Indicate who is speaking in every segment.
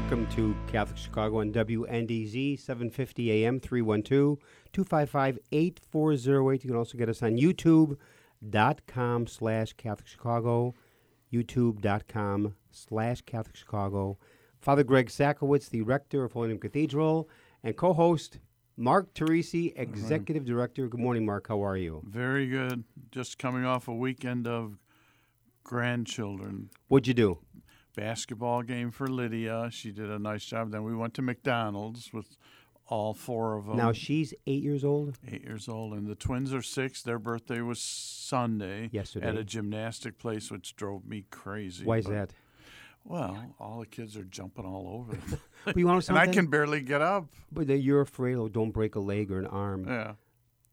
Speaker 1: Welcome to Catholic Chicago on WNDZ 750 AM 312 255 8408. You can also get us on youtube.com slash Catholic Chicago, youtube.com slash Catholic Chicago. Father Greg Sakowicz, the rector of Holy Name Cathedral, and co host Mark Teresi, executive mm-hmm. director. Good morning, Mark. How are you?
Speaker 2: Very good. Just coming off a weekend of grandchildren.
Speaker 1: What'd you do?
Speaker 2: Basketball game for Lydia. She did a nice job. Then we went to McDonald's with all four of them.
Speaker 1: Now she's eight years old.
Speaker 2: Eight years old, and the twins are six. Their birthday was Sunday.
Speaker 1: Yesterday
Speaker 2: at a gymnastic place, which drove me crazy.
Speaker 1: Why is but, that?
Speaker 2: Well, all the kids are jumping all over them.
Speaker 1: but you want
Speaker 2: and I can barely get up.
Speaker 1: But you're afraid, oh, don't break a leg or an arm.
Speaker 2: Yeah.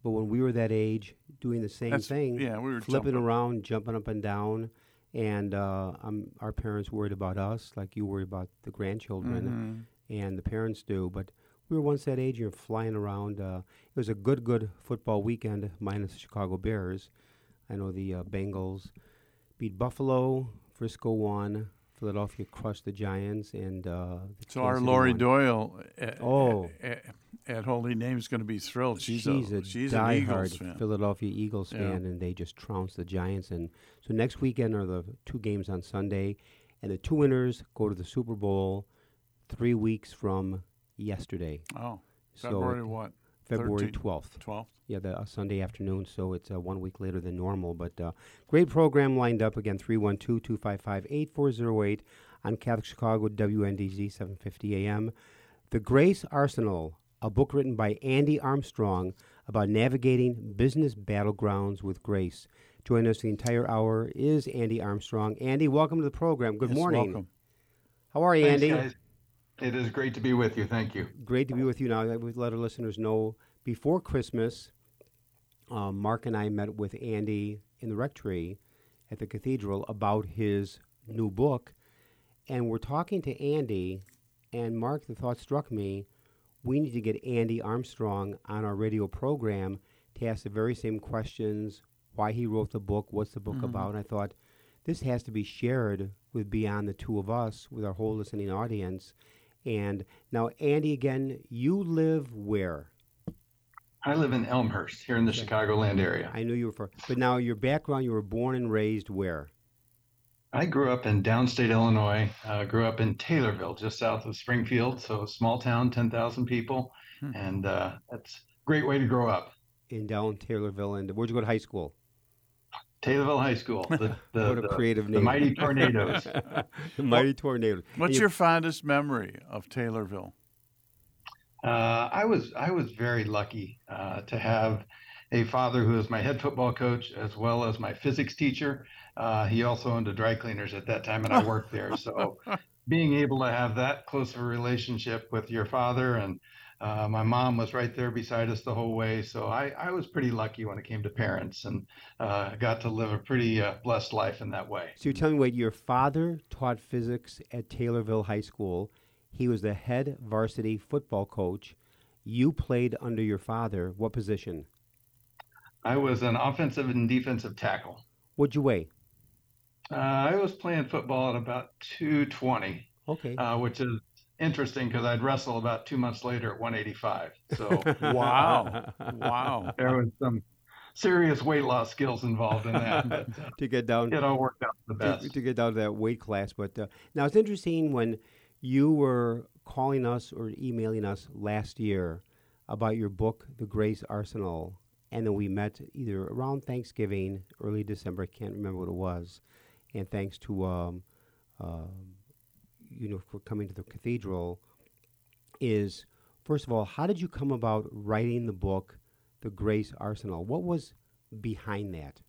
Speaker 1: But when we were that age, doing the same
Speaker 2: That's,
Speaker 1: thing,
Speaker 2: yeah, we were
Speaker 1: flipping
Speaker 2: jumping.
Speaker 1: around, jumping up and down and uh, our parents worried about us, like you worry about the grandchildren, mm-hmm. and the parents do. But we were once that age. You're flying around. Uh, it was a good, good football weekend, minus the Chicago Bears. I know the uh, Bengals beat Buffalo. Frisco won. Philadelphia crushed the Giants, and uh,
Speaker 2: so our Lori won. Doyle.
Speaker 1: Uh, oh,
Speaker 2: uh, at Holy Name is going to be thrilled. She's,
Speaker 1: she's
Speaker 2: a,
Speaker 1: a
Speaker 2: she's
Speaker 1: diehard
Speaker 2: fan.
Speaker 1: Philadelphia Eagles
Speaker 2: yeah.
Speaker 1: fan, and they just trounced the Giants. And so next weekend are the two games on Sunday, and the two winners go to the Super Bowl three weeks from yesterday.
Speaker 2: Oh, February so what?
Speaker 1: February twelfth.
Speaker 2: Twelfth.
Speaker 1: Yeah, the uh, Sunday afternoon. So it's uh, one week later than normal, but uh, great program lined up again. 312-255-8408 on Catholic Chicago WNDZ 750 AM. The Grace Arsenal a book written by Andy Armstrong about navigating business battlegrounds with grace. Joining us the entire hour is Andy Armstrong. Andy, welcome to the program. Good
Speaker 2: yes,
Speaker 1: morning.
Speaker 2: Welcome.
Speaker 1: How are you,
Speaker 3: Thanks,
Speaker 1: Andy?
Speaker 3: Guys. It is great to be with you. Thank you.
Speaker 1: Great to be with you. Now, we let our listeners know before Christmas, um, Mark and I met with Andy in the rectory at the cathedral about his new book. And we're talking to Andy, and Mark, the thought struck me we need to get Andy Armstrong on our radio program to ask the very same questions why he wrote the book, what's the book mm-hmm. about. And I thought this has to be shared with beyond the two of us, with our whole listening audience. And now, Andy, again, you live where?
Speaker 3: I live in Elmhurst, here in the okay. Chicagoland area.
Speaker 1: I knew you were from, but now your background, you were born and raised where?
Speaker 3: I grew up in downstate Illinois. Uh, grew up in Taylorville, just south of Springfield, so a small town, ten thousand people, hmm. and uh, that's a great way to grow up.
Speaker 1: In down Taylorville, and where'd you go to high school?
Speaker 3: Taylorville High School. The, the,
Speaker 1: what a
Speaker 3: the,
Speaker 1: creative
Speaker 3: the
Speaker 1: name.
Speaker 3: mighty tornadoes.
Speaker 1: the mighty tornadoes.
Speaker 2: What's your fondest memory of Taylorville?
Speaker 3: Uh, I was I was very lucky uh, to have a father who was my head football coach as well as my physics teacher. Uh, he also owned a dry cleaners at that time, and I worked there. So being able to have that close of a relationship with your father and uh, my mom was right there beside us the whole way. So I, I was pretty lucky when it came to parents and uh, got to live a pretty uh, blessed life in that way.
Speaker 1: So you're telling me, wait, your father taught physics at Taylorville High School. He was the head varsity football coach. You played under your father. What position?
Speaker 3: I was an offensive and defensive tackle.
Speaker 1: What'd you weigh?
Speaker 3: Uh, I was playing football at about 220.
Speaker 1: Okay.
Speaker 3: Uh, which is interesting because I'd wrestle about two months later at 185. So
Speaker 2: wow, wow,
Speaker 3: there was some serious weight loss skills involved in that. But, uh,
Speaker 1: to get down,
Speaker 3: it all worked out the best.
Speaker 1: To, to get down to that weight class. But uh, now it's interesting when you were calling us or emailing us last year about your book, The Grace Arsenal, and then we met either around Thanksgiving, early December. I can't remember what it was. And thanks to um, uh, you know for coming to the cathedral, is first of all, how did you come about writing the book, The Grace Arsenal? What was behind that?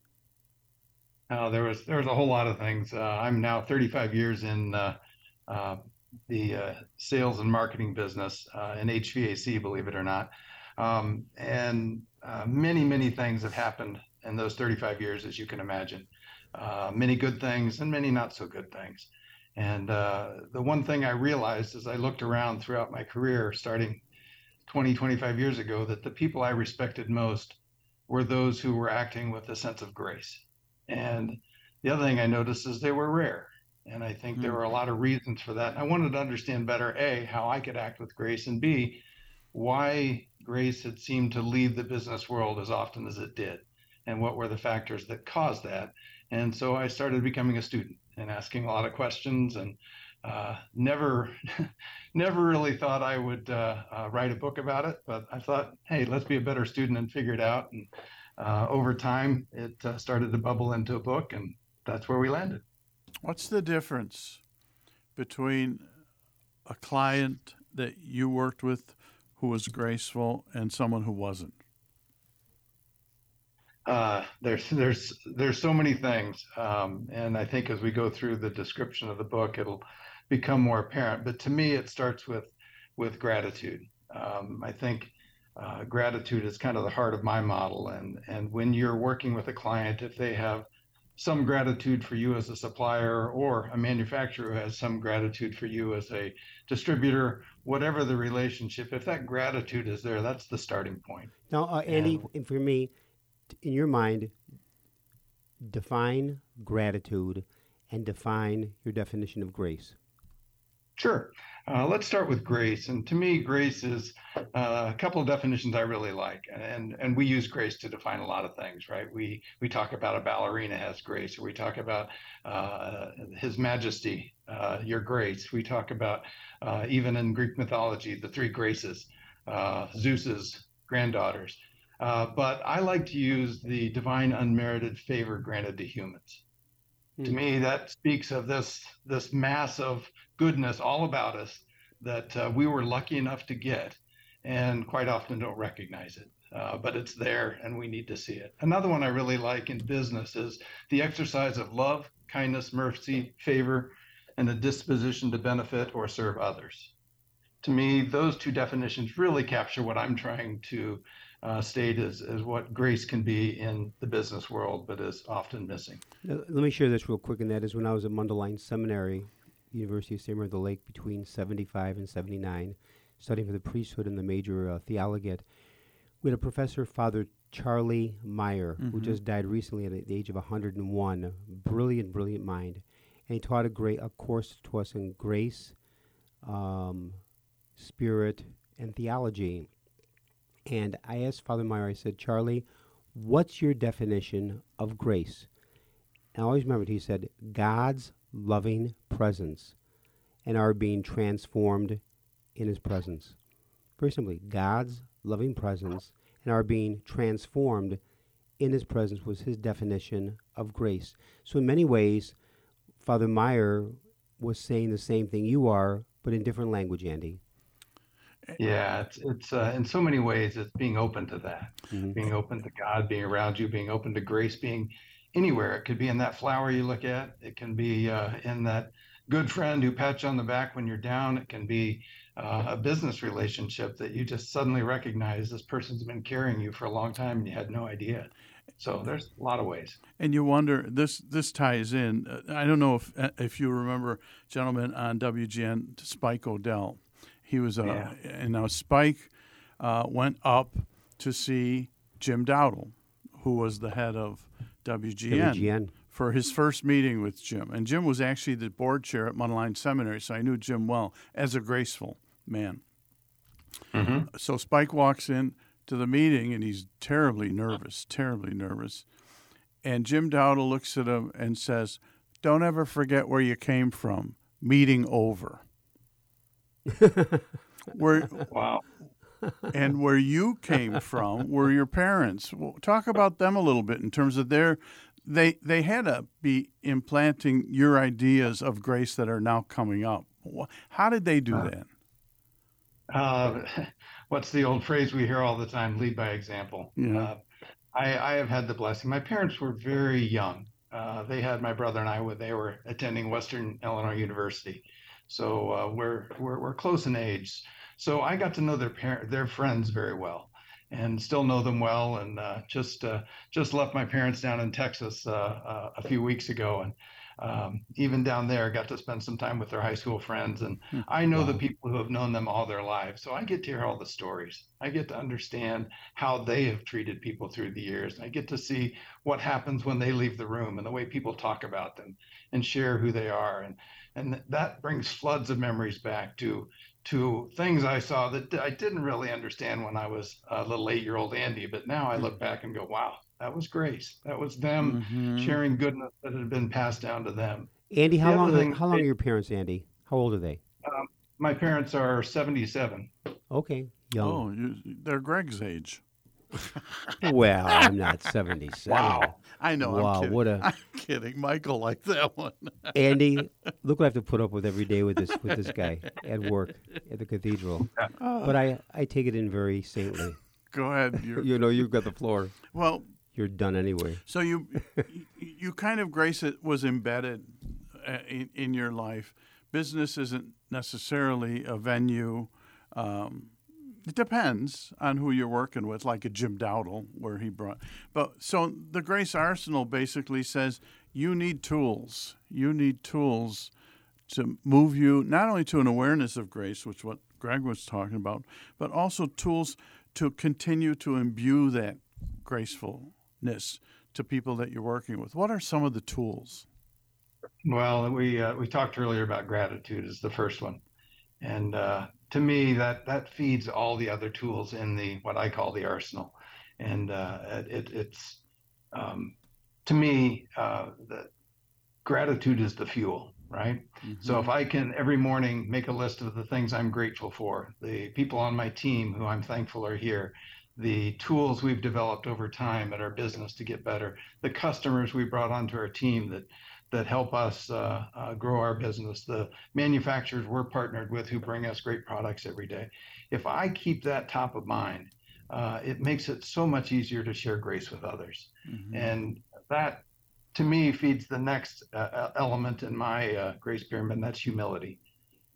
Speaker 3: Uh, there was there was a whole lot of things. Uh, I'm now 35 years in uh, uh the uh, sales and marketing business uh, in HVAC, believe it or not, um, and many many things have happened in those 35 years, as you can imagine. many good things and many not so good things. And the one thing I realized as I looked around throughout my career, starting 20 25 years ago, that the people I respected most were those who were acting with a sense of grace and the other thing I noticed is they were rare. And I think mm-hmm. there hmm. were a lot of reasons for that. I wanted to understand better A, how I could act with grace, and B, why grace had seemed to leave the business world as often as it did, and what were the factors that caused that. And so I started becoming a student and asking a lot of questions and uh, never, never really thought I would uh, uh, write a book about it, but I thought, hey, let's be a better student and figure it out. And uh, over time, it uh, started to bubble into a book, and that's where we landed.
Speaker 2: What's the difference between a client that you worked with who was graceful and someone who wasn't?
Speaker 3: Uh, there's there's there's so many things, um, and I think as we go through the description of the book, it'll become more apparent. But to me, it starts with with gratitude. Um, I think uh, gratitude is kind of the heart of my model. And, and when you're working with a client, if they have some gratitude for you as a supplier or a manufacturer who has some gratitude for you as a distributor, whatever the relationship, if that gratitude is there, that's the starting point.
Speaker 1: Now, uh, Andy, and, for me, in your mind, define gratitude and define your definition of grace.
Speaker 3: Sure. Uh, let's start with grace. And to me, grace is uh, a couple of definitions I really like. And, and we use grace to define a lot of things, right? We, we talk about a ballerina has grace, or we talk about uh, His Majesty, uh, your grace. We talk about, uh, even in Greek mythology, the three graces, uh, Zeus's granddaughters. But I like to use the divine unmerited favor granted to humans. Mm. To hmm. me, that speaks of this this mass of goodness all about us that uh, we were lucky enough to get, and quite often don't recognize it. Uh, but it's there, and we need to see it. Another one I really like in business is the exercise of love, kindness, mercy, favor, and a disposition to benefit or serve others. To me, those two definitions really capture what I'm trying to uh, state as, as what grace can be in the business world, but is often missing.
Speaker 1: let me share this real quick, and that is when I was at Mundelein Seminary, University of St. Mary of the Lake, between 75 and 79, studying for the priesthood and the major uh, theologate. We had a professor, Father Charlie Meyer, mm-hmm. who just died recently at the age of 101. Brilliant, brilliant mind. And he taught a great a course to us in grace, um, spirit, and theology. And I asked Father Meyer, I said, Charlie, what's your definition of grace? And I always remembered he said, God's loving presence and our being transformed in his presence. Very simply, God's loving presence and our being transformed in his presence was his definition of grace. So, in many ways, Father Meyer was saying the same thing you are, but in different language, Andy.
Speaker 3: Yeah, it's it's uh, in so many ways it's being open to that, mm-hmm. being open to God, being around you, being open to grace, being anywhere. It could be in that flower you look at. It can be uh, in that good friend who pats you on the back when you're down. It can be uh, a business relationship that you just suddenly recognize this person's been carrying you for a long time and you had no idea. So there's a lot of ways.
Speaker 2: And you wonder this this ties in. Uh, I don't know if if you remember, gentlemen on WGN, Spike O'Dell he was, a yeah. and now Spike uh, went up to see Jim Dowdle, who was the head of WGN, WGN, for his first meeting with Jim. And Jim was actually the board chair at Mundelein Seminary, so I knew Jim well as a graceful man. Mm-hmm. So Spike walks in to the meeting, and he's terribly nervous, terribly nervous. And Jim Dowdle looks at him and says, "Don't ever forget where you came from. Meeting over."
Speaker 3: Were wow.
Speaker 2: and where you came from were your parents. Well, talk about them a little bit in terms of their they they had to be implanting your ideas of grace that are now coming up. How did they do uh, that?
Speaker 3: Uh, what's the old phrase we hear all the time? Lead by example. Yeah. Uh, I, I, have had the blessing. My parents were very young. Uh, they had my brother and I when they were attending Western Illinois University, so uh, we're, we're we're close in age. So I got to know their parent, their friends very well and still know them well. And uh, just uh, just left my parents down in Texas uh, uh a few weeks ago, and um, even down there, got to spend some time with their high school friends. And hmm. I know wow. the people who have known them all their lives, so I get to hear all the stories. I get to understand how they have treated people through the years. I get to see what happens when they leave the room and the way people talk about them and share who they are. And and that brings floods of memories back to to things I saw that I didn't really understand when I was a little eight year old Andy, but now I look back and go, wow, that was grace. That was them mm-hmm. sharing goodness that had been passed down to them.
Speaker 1: Andy, how the long? Thing, how long are your parents, Andy? How old are they?
Speaker 3: Um, my parents are seventy-seven.
Speaker 1: Okay, young.
Speaker 2: Oh, you, they're Greg's age.
Speaker 1: Well, I'm not 77.
Speaker 2: Wow. I know.
Speaker 1: Wow,
Speaker 2: I'm kidding.
Speaker 1: what a.
Speaker 2: I'm kidding. Michael like that one.
Speaker 1: Andy, look what I have to put up with every day with this with this guy at work at the cathedral. But I, I take it in very saintly.
Speaker 2: Go ahead.
Speaker 1: you know, you've got the floor.
Speaker 2: Well,
Speaker 1: you're done anyway.
Speaker 2: So you, you kind of grace it was embedded uh, in, in your life. Business isn't necessarily a venue. Um, it depends on who you're working with, like a Jim Dowdle, where he brought. But so the Grace Arsenal basically says you need tools. You need tools to move you not only to an awareness of grace, which what Greg was talking about, but also tools to continue to imbue that gracefulness to people that you're working with. What are some of the tools?
Speaker 3: Well, we uh, we talked earlier about gratitude as the first one, and uh, to me, that that feeds all the other tools in the what I call the arsenal, and uh, it, it's um, to me uh, the gratitude is the fuel, right? Mm-hmm. So if I can every morning make a list of the things I'm grateful for, the people on my team who I'm thankful are here, the tools we've developed over time at our business to get better, the customers we brought onto our team that that help us uh, uh, grow our business, the manufacturers we're partnered with who bring us great products every day. If I keep that top of mind, uh, it makes it so much easier to share grace with others. Mm-hmm. And that, to me, feeds the next uh, uh, element in my uh, grace pyramid, and that's humility.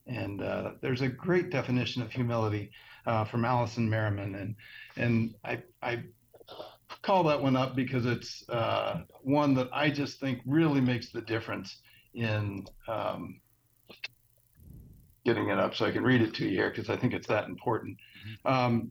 Speaker 3: And there's a great definition of humility from Allison Merryman, and and I I call that one up because it's uh, one that I just think really makes the difference in um, getting it up so I can read it to you here because I think it's that important. Mm-hmm. Um,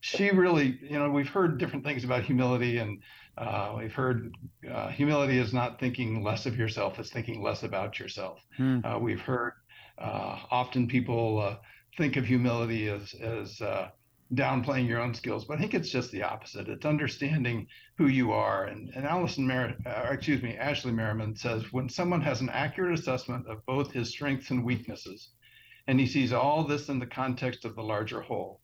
Speaker 3: she really, you know, we've heard different things about humility, and uh, we've heard uh, humility is not thinking less of yourself; it's thinking less about yourself. Hmm. Uh, we've heard uh, often people uh, think of humility as as uh, downplaying your own skills, but I think it's just the opposite. It's understanding who you are. And, and Allison Mer- uh, excuse me, Ashley Merryman says when someone has an accurate assessment of both his strengths and weaknesses, and he sees all this in the context of the larger whole,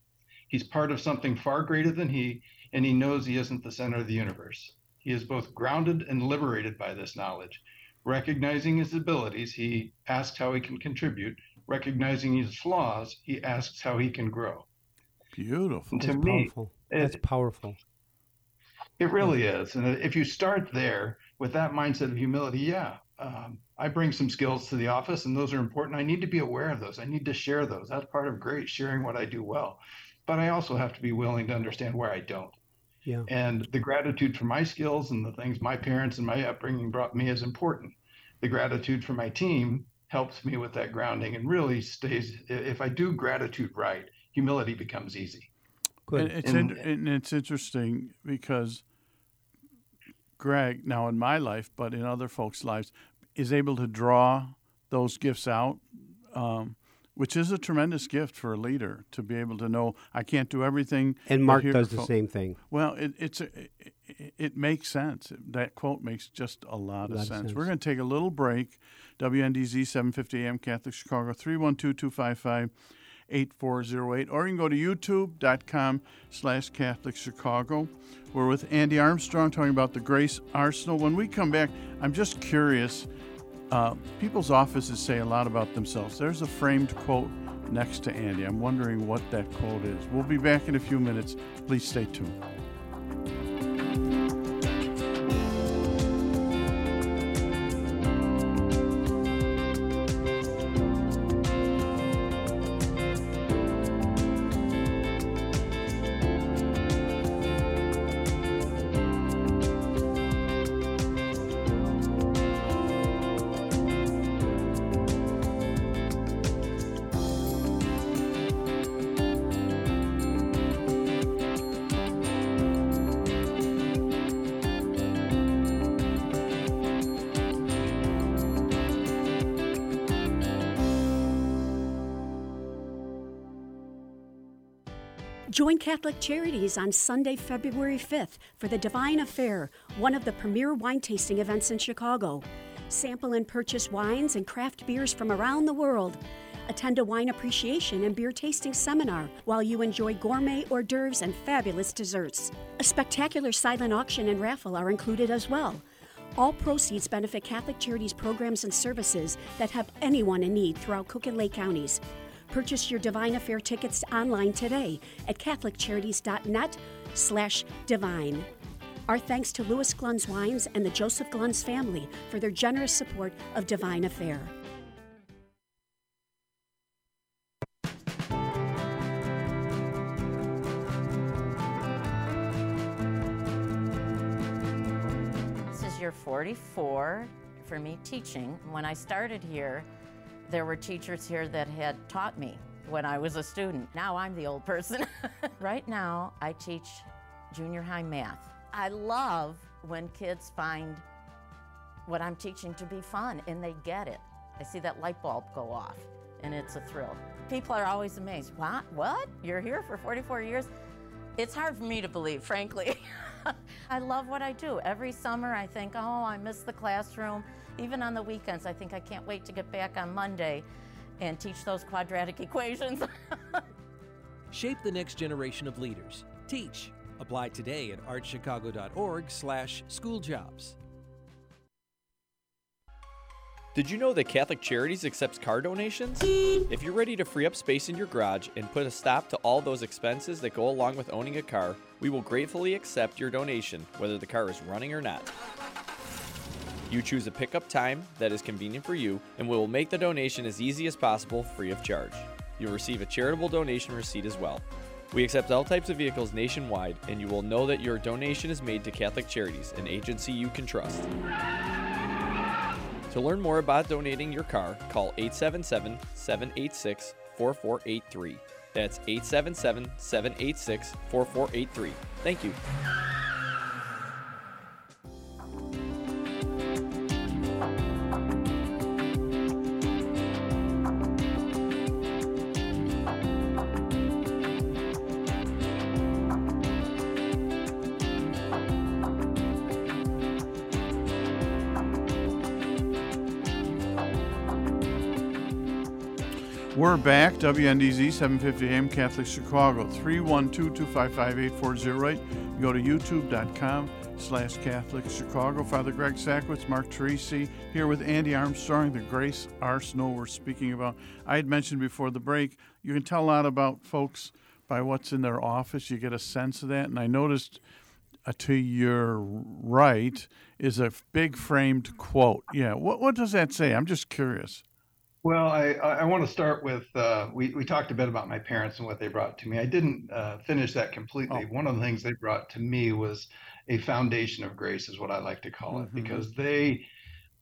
Speaker 3: he's part of something far greater than he, and he knows he isn't the center of the universe. He is both grounded and liberated by this knowledge. Recognizing his abilities, he asks how he can contribute. Recognizing his flaws, he asks how he can grow.
Speaker 2: Beautiful.
Speaker 1: To That's me, powerful. That's it, powerful.
Speaker 3: It really is. And if you start there with that mindset of humility, yeah, um, I bring some skills to the office and those are important. I need to be aware of those. I need to share those. That's part of great sharing what I do well. But I also have to be willing to understand where I don't.
Speaker 1: Yeah.
Speaker 3: And the gratitude for my skills and the things my parents and my upbringing brought me is important. The gratitude for my team helps me with that grounding and really stays. If I do gratitude right, humility becomes easy.
Speaker 2: Good. And it's, and, in, and it's interesting because Greg, now in my life, but in other folks' lives, is able to draw those gifts out, um, which is a tremendous gift for a leader to be able to know I can't do everything.
Speaker 1: And Mark does the fo- same thing.
Speaker 2: Well, it, it's a, it, it, makes sense. That quote makes just a lot, a lot of, sense. of sense. We're going to take a little break. WNDZ 750 AM Catholic Chicago 312 255 8408, or you can go to youtube.com slash Catholic Chicago. We're with Andy Armstrong talking about the Grace Arsenal. When we come back, I'm just curious. Uh, people's offices say a lot about themselves. There's a framed quote next to Andy. I'm wondering what that quote is. We'll be back in a few minutes. Please stay tuned.
Speaker 4: Catholic Charities on Sunday, February 5th for the Divine Affair, one of the premier wine tasting events in Chicago. Sample and purchase wines and craft beers from around the world. Attend a wine appreciation and beer tasting seminar while you enjoy gourmet hors d'oeuvres and fabulous desserts. A spectacular silent auction and raffle are included as well. All proceeds benefit Catholic Charities programs and services that help anyone in need throughout Cook and Lake counties. Purchase your Divine Affair tickets online today at catholiccharities.net slash divine. Our thanks to Louis Glunz Wines and the Joseph Glunz family for their generous support of Divine Affair.
Speaker 5: This is year 44 for me teaching. When I started here, there were teachers here that had taught me when I was a student. Now I'm the old person. right now, I teach junior high math. I love when kids find what I'm teaching to be fun and they get it. I see that light bulb go off and it's a thrill. People are always amazed. What? What? You're here for 44 years? It's hard for me to believe, frankly. I love what I do. Every summer I think, oh, I miss the classroom. Even on the weekends, I think I can't wait to get back on Monday and teach those quadratic equations.
Speaker 6: Shape the next generation of leaders. Teach. Apply today at archchicago.org slash schooljobs.
Speaker 7: Did you know that Catholic Charities accepts car donations? If you're ready to free up space in your garage and put a stop to all those expenses that go along with owning a car, we will gratefully accept your donation, whether the car is running or not. You choose a pickup time that is convenient for you, and we will make the donation as easy as possible free of charge. You'll receive a charitable donation receipt as well. We accept all types of vehicles nationwide, and you will know that your donation is made to Catholic Charities, an agency you can trust. To learn more about donating your car, call 877 786 4483. That's 877 786 4483. Thank you.
Speaker 2: We're back, WNDZ 750 AM Catholic Chicago, 312-255-8408. You go to youtube.com slash Catholic Chicago. Father Greg Sakowicz, Mark Teresi, here with Andy Armstrong, the Grace Arsenal we're speaking about. I had mentioned before the break, you can tell a lot about folks by what's in their office. You get a sense of that. And I noticed uh, to your right is a big framed quote. Yeah, what, what does that say? I'm just curious.
Speaker 3: Well, I, I want to start with uh, we, we talked a bit about my parents and what they brought to me. I didn't uh, finish that completely.
Speaker 2: Oh.
Speaker 3: One of the things they brought to me was a foundation of grace, is what I like to call it,
Speaker 2: Mhm.
Speaker 3: because they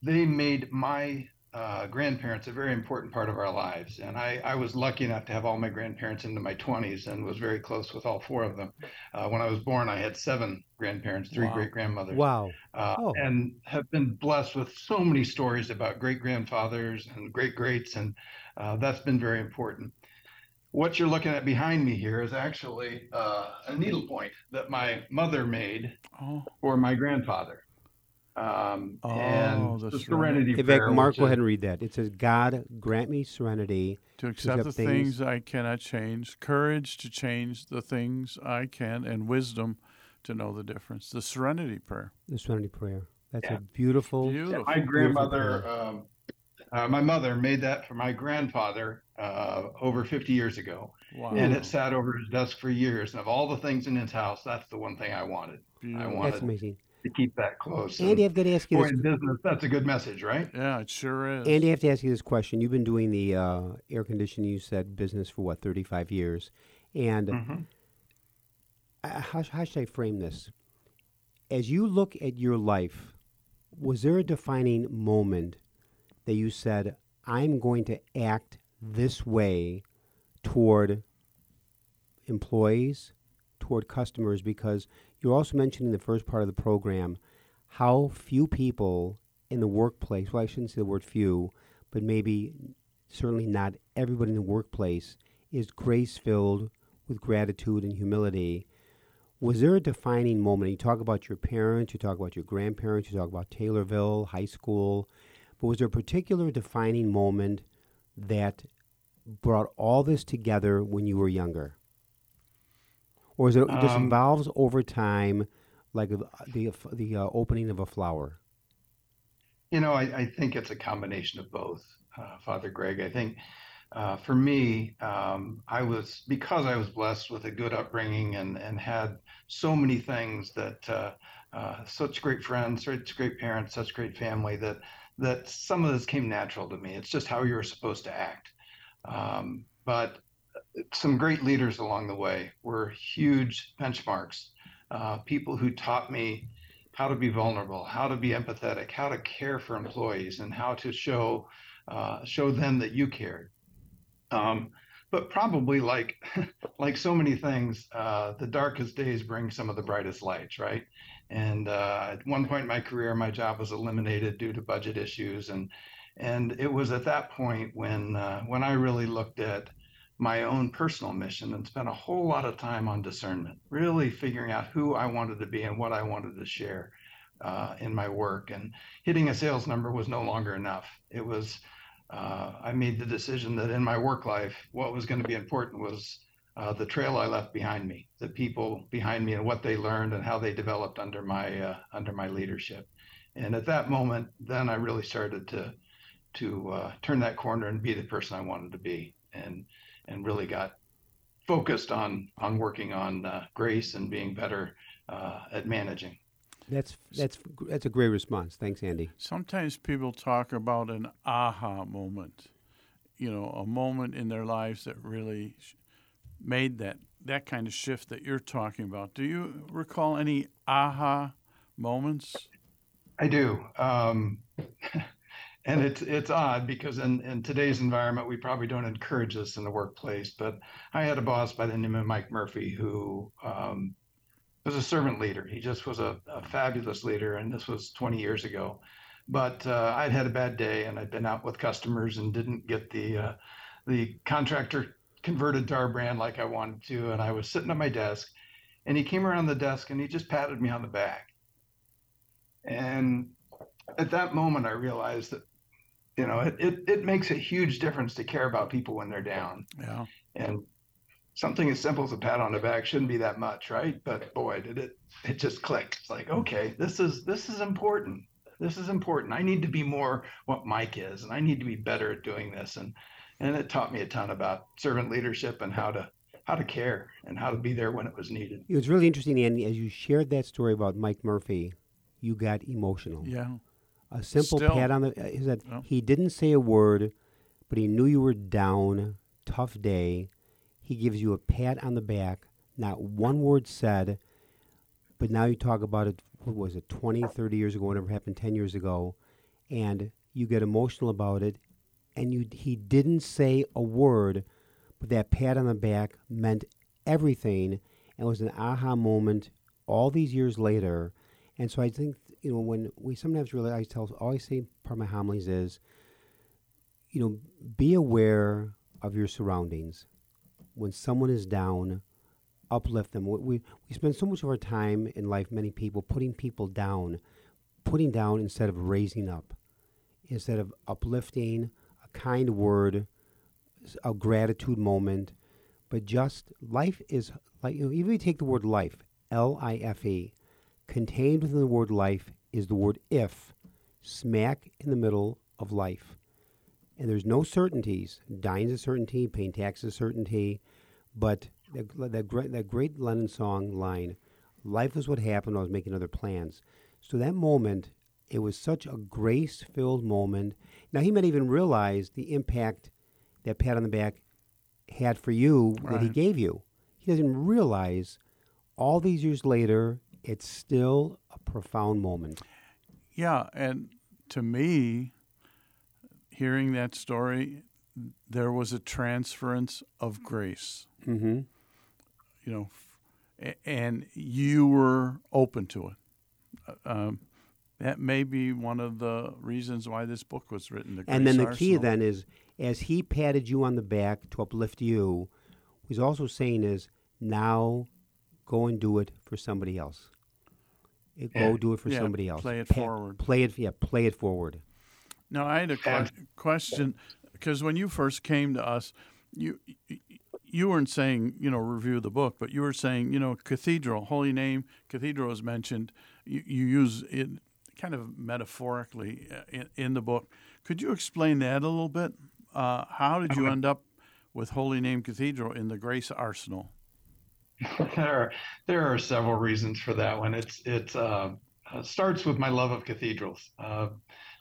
Speaker 3: they made my uh, grandparents a very important part of our lives. And I, I was lucky enough to have all my grandparents into my 20s and was very close with all four of them. Uh, when I was born, I had seven grandparents, three
Speaker 2: Wow.
Speaker 3: great grandmothers
Speaker 1: Wow.
Speaker 3: uh,
Speaker 1: Oh.
Speaker 3: and have been blessed with so many stories about great grandfathers and great greats, and uh, that's been very important. What you're looking at behind me here is actually uh, a needlepoint that my mother made
Speaker 2: Oh,
Speaker 3: for my grandfather. Um,
Speaker 2: Oh,
Speaker 3: and
Speaker 2: the
Speaker 3: the
Speaker 2: serenity.
Speaker 3: serenity
Speaker 1: In
Speaker 3: prayer.
Speaker 1: fact, Mark, go ahead and read that. It says, God, grant me serenity
Speaker 2: to accept the
Speaker 1: accept
Speaker 2: things,
Speaker 1: things-
Speaker 2: I cannot change, courage to change the things I can, and wisdom to know the difference. The serenity prayer.
Speaker 1: the serenity prayer. That's
Speaker 3: Yeah.
Speaker 1: a beautiful.
Speaker 2: Beautiful.
Speaker 3: my grandmother,
Speaker 1: prayer.
Speaker 3: um, uh, my mother made that for my grandfather uh, over 50 years ago,
Speaker 2: Wow.
Speaker 3: and it sat over his desk for years. And of all the things in his house, that's the one thing I wanted. I
Speaker 2: Beautiful.
Speaker 3: wanted
Speaker 1: That's amazing.
Speaker 3: To keep that close.
Speaker 1: Andy, I've got to ask you
Speaker 3: boy,
Speaker 1: this.
Speaker 3: in business, that's a good message, right?
Speaker 2: Yeah, it sure is.
Speaker 1: Andy, I have to ask you this question. You've been doing the uh, air conditioning, you said, business for what, 35 years? And
Speaker 3: Mhm.
Speaker 1: uh, how, how should I frame this? As you look at your life, was there a defining moment that you said, I'm going to act this way toward employees, toward customers? Because you're also mentioned in the first part of the program how few people in the workplace, well, I shouldn't say the word few, but maybe certainly not everybody in the workplace is grace filled with gratitude and humility. Was there a defining moment? You talk about your parents, you talk about your grandparents, you talk about Taylorville, high school, but was there a particular defining moment that brought all this together when you were younger? Or is it it just
Speaker 3: Um,
Speaker 1: evolves over time, like the the, uh, opening of a flower?
Speaker 3: You know, I, I think it's a combination of both, uh, Father Greg. I think uh, for me, um, I was because I was blessed with a good upbringing and and had so many things that uh, uh, such great friends, such great parents, such great family that that some of this came natural to me. It's just how you were supposed to act. Um, but some great leaders along the way were huge benchmarks. Uh, people who taught me how to be vulnerable, how to be empathetic, how to care for employees, and how to show uh, show them that you cared. Um, but probably like like so many things, uh, the darkest days bring some of the brightest lights, right? And uh, at one point in my career, my job was eliminated due to budget issues, and and it was at that point when uh, when I really looked at my own personal mission and spent a whole lot of time on discernment, really figuring out who I wanted to be and what I wanted to share uh, in my work. And hitting a sales number was no longer enough. It was, uh, I made the decision that in my work life, what was going to be important was uh, the trail I left behind me, the people behind me, and what they learned and how they developed under my uh, under my leadership. And at that moment, then I really started to to uh, turn that corner and be the person I wanted to be, and and really got focused on on working on uh, grace and being better uh, at managing.
Speaker 1: That's that's that's a great response. Thanks, Andy.
Speaker 2: Sometimes people talk about an aha moment, you know, a moment in their lives that really made that that kind of shift that you're talking about. Do you recall any aha moments?
Speaker 3: I do. Um, and it's it's odd because in, in today's environment we probably don't encourage this in the workplace. But I had a boss by the name of Mike Murphy who um, was a servant leader. He just was a, a fabulous leader, and this was 20 years ago. But uh, I'd had a bad day, and I'd been out with customers and didn't get the uh, the contractor converted to our brand like I wanted to. And I was sitting at my desk, and he came around the desk and he just patted me on the back. And at that moment, I realized that, you know, it, it, it makes a huge difference to care about people when they're down.
Speaker 2: Yeah.
Speaker 3: And something as simple as a pat on the back shouldn't be that much, right? But boy, did it, it just clicked. It's like, okay, this is, this is important. This is important. I need to be more what Mike is, and I need to be better at doing this. And, and it taught me a ton about servant leadership and how to, how to care and how to be there when it was needed.
Speaker 1: It was really interesting, Andy, as you shared that story about Mike Murphy, you got emotional.
Speaker 2: Yeah.
Speaker 1: A simple
Speaker 2: Still.
Speaker 1: pat on the uh, is that
Speaker 2: Yeah.
Speaker 1: he didn't say a word, but he knew you were down, tough day. He gives you a pat on the back, not one word said, but now you talk about it, what was it, 20, 30 years ago, whatever happened 10 years ago, and you get emotional about it, and you he didn't say a word, but that pat on the back meant everything, and it was an aha moment all these years later. And so I think you know when we sometimes really I tell always say part of my homilies is, you know, be aware of your surroundings. When someone is down, uplift them. We we, we spend so much of our time in life, many people putting people down, putting down instead of raising up, instead of uplifting, a kind word, a gratitude moment, but just life is like you know, even if you take the word life, L I F E, contained within the word life is the word if, smack in the middle of life. And there's no certainties. Dying's a certainty, paying taxes a certainty, but that, that, great, that great Lennon song line, life is what happened, I was making other plans. So that moment, it was such a grace filled moment. Now, he might even realize the impact that pat on the back had for you right. that he gave you. He doesn't realize all these years later, it's still a profound moment.
Speaker 2: Yeah, and to me, hearing that story, there was a transference of grace.
Speaker 1: Mm-hmm.
Speaker 2: You know, and you were open to it. Uh, um, that may be one of the reasons why this book was written. The
Speaker 1: and then the
Speaker 2: Arsenal.
Speaker 1: key then is, as he patted you on the back to uplift you, he's also saying is now go and do it for somebody else. Go do it for
Speaker 2: yeah,
Speaker 1: somebody else.
Speaker 2: Play it forward.
Speaker 1: Play it, yeah, play it forward.
Speaker 2: Now I had a que- question because when you first came to us, you you weren't saying you know review the book, but you were saying you know cathedral, holy name, cathedral is mentioned. You, you use it kind of metaphorically uh, in, in, the book. Could you explain that a little bit? Uh, how did you end up with Holy Name Cathedral in the Grace Arsenal?
Speaker 3: there are there are several reasons for that one. It's it uh, starts with my love of cathedrals. Uh,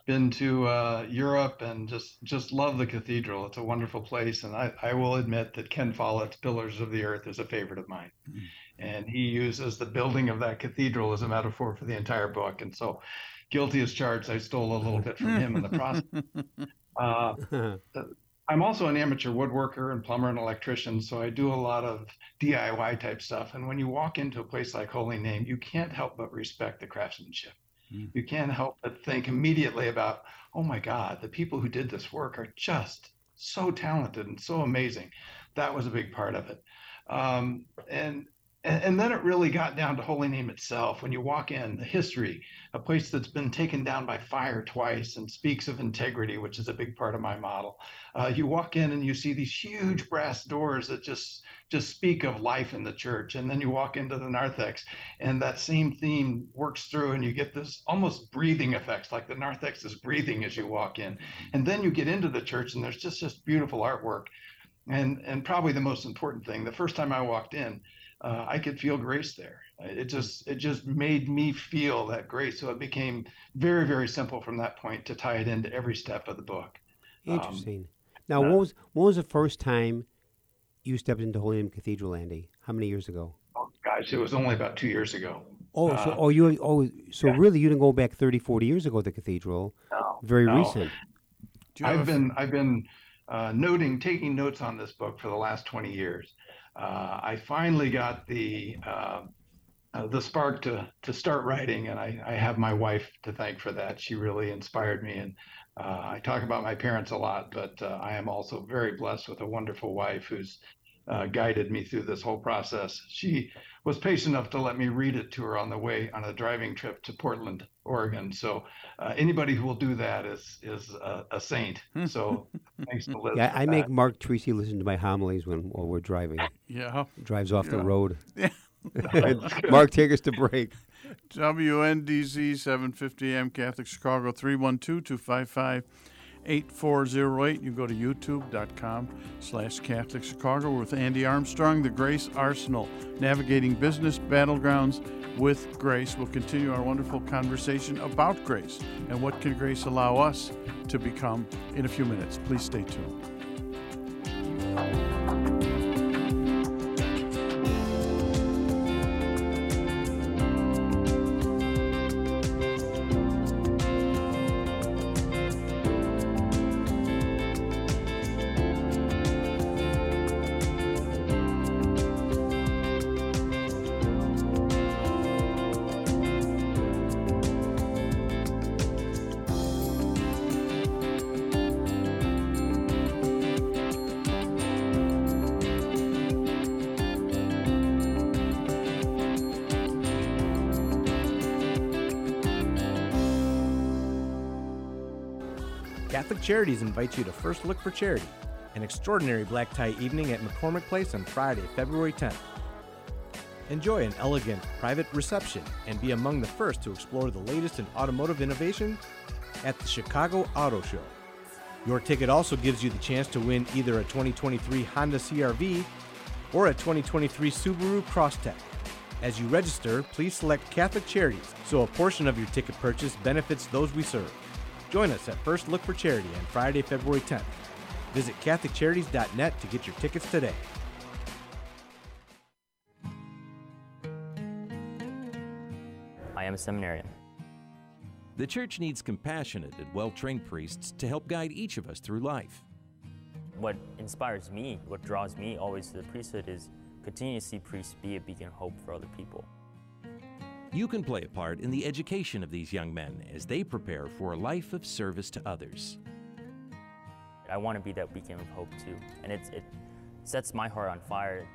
Speaker 3: been to uh, Europe and just just love the cathedral. It's a wonderful place, and I, I will admit that Ken Follett's Pillars of the Earth is a favorite of mine, mm-hmm. and he uses the building of that cathedral as a metaphor for the entire book. And so, guilty as charged, I stole a little bit from him in the process. Uh, I'm also an amateur woodworker and plumber and electrician, so I do a lot of DIY type stuff. And when you walk into a place like Holy Name, you can't help but respect the craftsmanship. Mm. You can't help but think immediately about, oh my God, the people who did this work are just so talented and so amazing. That was a big part of it. Um, and and, and, then it really got down to Holy Name itself. When you walk in, the history, a place that's been taken down by fire twice and speaks of integrity, which is a big part of my model. Uh, you walk in and you see these huge brass doors that just just speak of life in the church. And then you walk into the narthex, and that same theme works through, and you get this almost breathing effects, like the narthex is breathing as you walk in. And then you get into the church, and there's just this beautiful artwork. And and probably the most important thing, the first time I walked in uh, I could feel grace there. It just it just made me feel that grace. So it became very very simple from that point to tie it into every step of the book.
Speaker 1: Um, Interesting. Um, now, uh, what was when was the first time you stepped into Holy Name Cathedral, Andy? How many years ago?
Speaker 3: Oh, gosh, it was only about two years ago.
Speaker 1: Oh, uh, so oh you oh so yeah. really you didn't go back 30, 40 years ago to the cathedral?
Speaker 3: No,
Speaker 1: very
Speaker 3: no.
Speaker 1: recent.
Speaker 3: I've been I've been uh, noting, taking notes on this book for the last twenty years uh, I finally got the uh, uh, the spark to to start writing, and I, I have my wife to thank for that. She really inspired me, and uh, I talk about my parents a lot, but uh, I am also very blessed with a wonderful wife who's uh, guided me through this whole process. She was patient enough to let me read it to her on the way on a driving trip to Portland, Oregon. So uh, anybody who will do that is is a, a saint. Hmm. So thanks to Liz.
Speaker 1: Yeah, I that. make Mark Teresi listen to my homilies when while we're driving.
Speaker 2: Yeah,
Speaker 1: drives off yeah. the road. Mark, take us to break.
Speaker 2: WNDZ 750 AM Catholic Chicago 312 255 8408. You go to youtube.com slash Catholic Chicago with Andy Armstrong, the Grace Arsenal, navigating business battlegrounds with grace. We'll continue our wonderful conversation about grace and what can grace allow us to become in a few minutes. Please stay tuned.
Speaker 8: Catholic Charities invites you to First Look for Charity, an extraordinary black tie evening at McCormick Place on Friday, February 10th. Enjoy an elegant, private reception and be among the first to explore the latest in automotive innovation at the Chicago Auto Show. Your ticket also gives you the chance to win either a 2023 Honda CRV or a 2023 Subaru Crosstrek. As you register, please select Catholic Charities so a portion of your ticket purchase benefits those we serve. Join us at First Look for Charity on Friday, February 10th. Visit CatholicCharities.net to get your tickets today.
Speaker 9: I am a seminarian.
Speaker 6: The church needs compassionate and well trained priests to help guide each of us through life.
Speaker 9: What inspires me, what draws me always to the priesthood is continue to see priests be a beacon of hope for other people.
Speaker 6: You can play a part in the education of these young men as they prepare for a life of service to others.
Speaker 9: I want to be that beacon of hope too, and it's, it sets my heart on fire.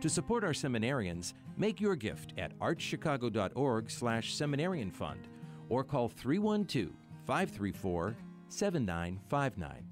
Speaker 6: To support our seminarians, make your gift at archchicago.org slash seminarian fund or call 312-534-7959.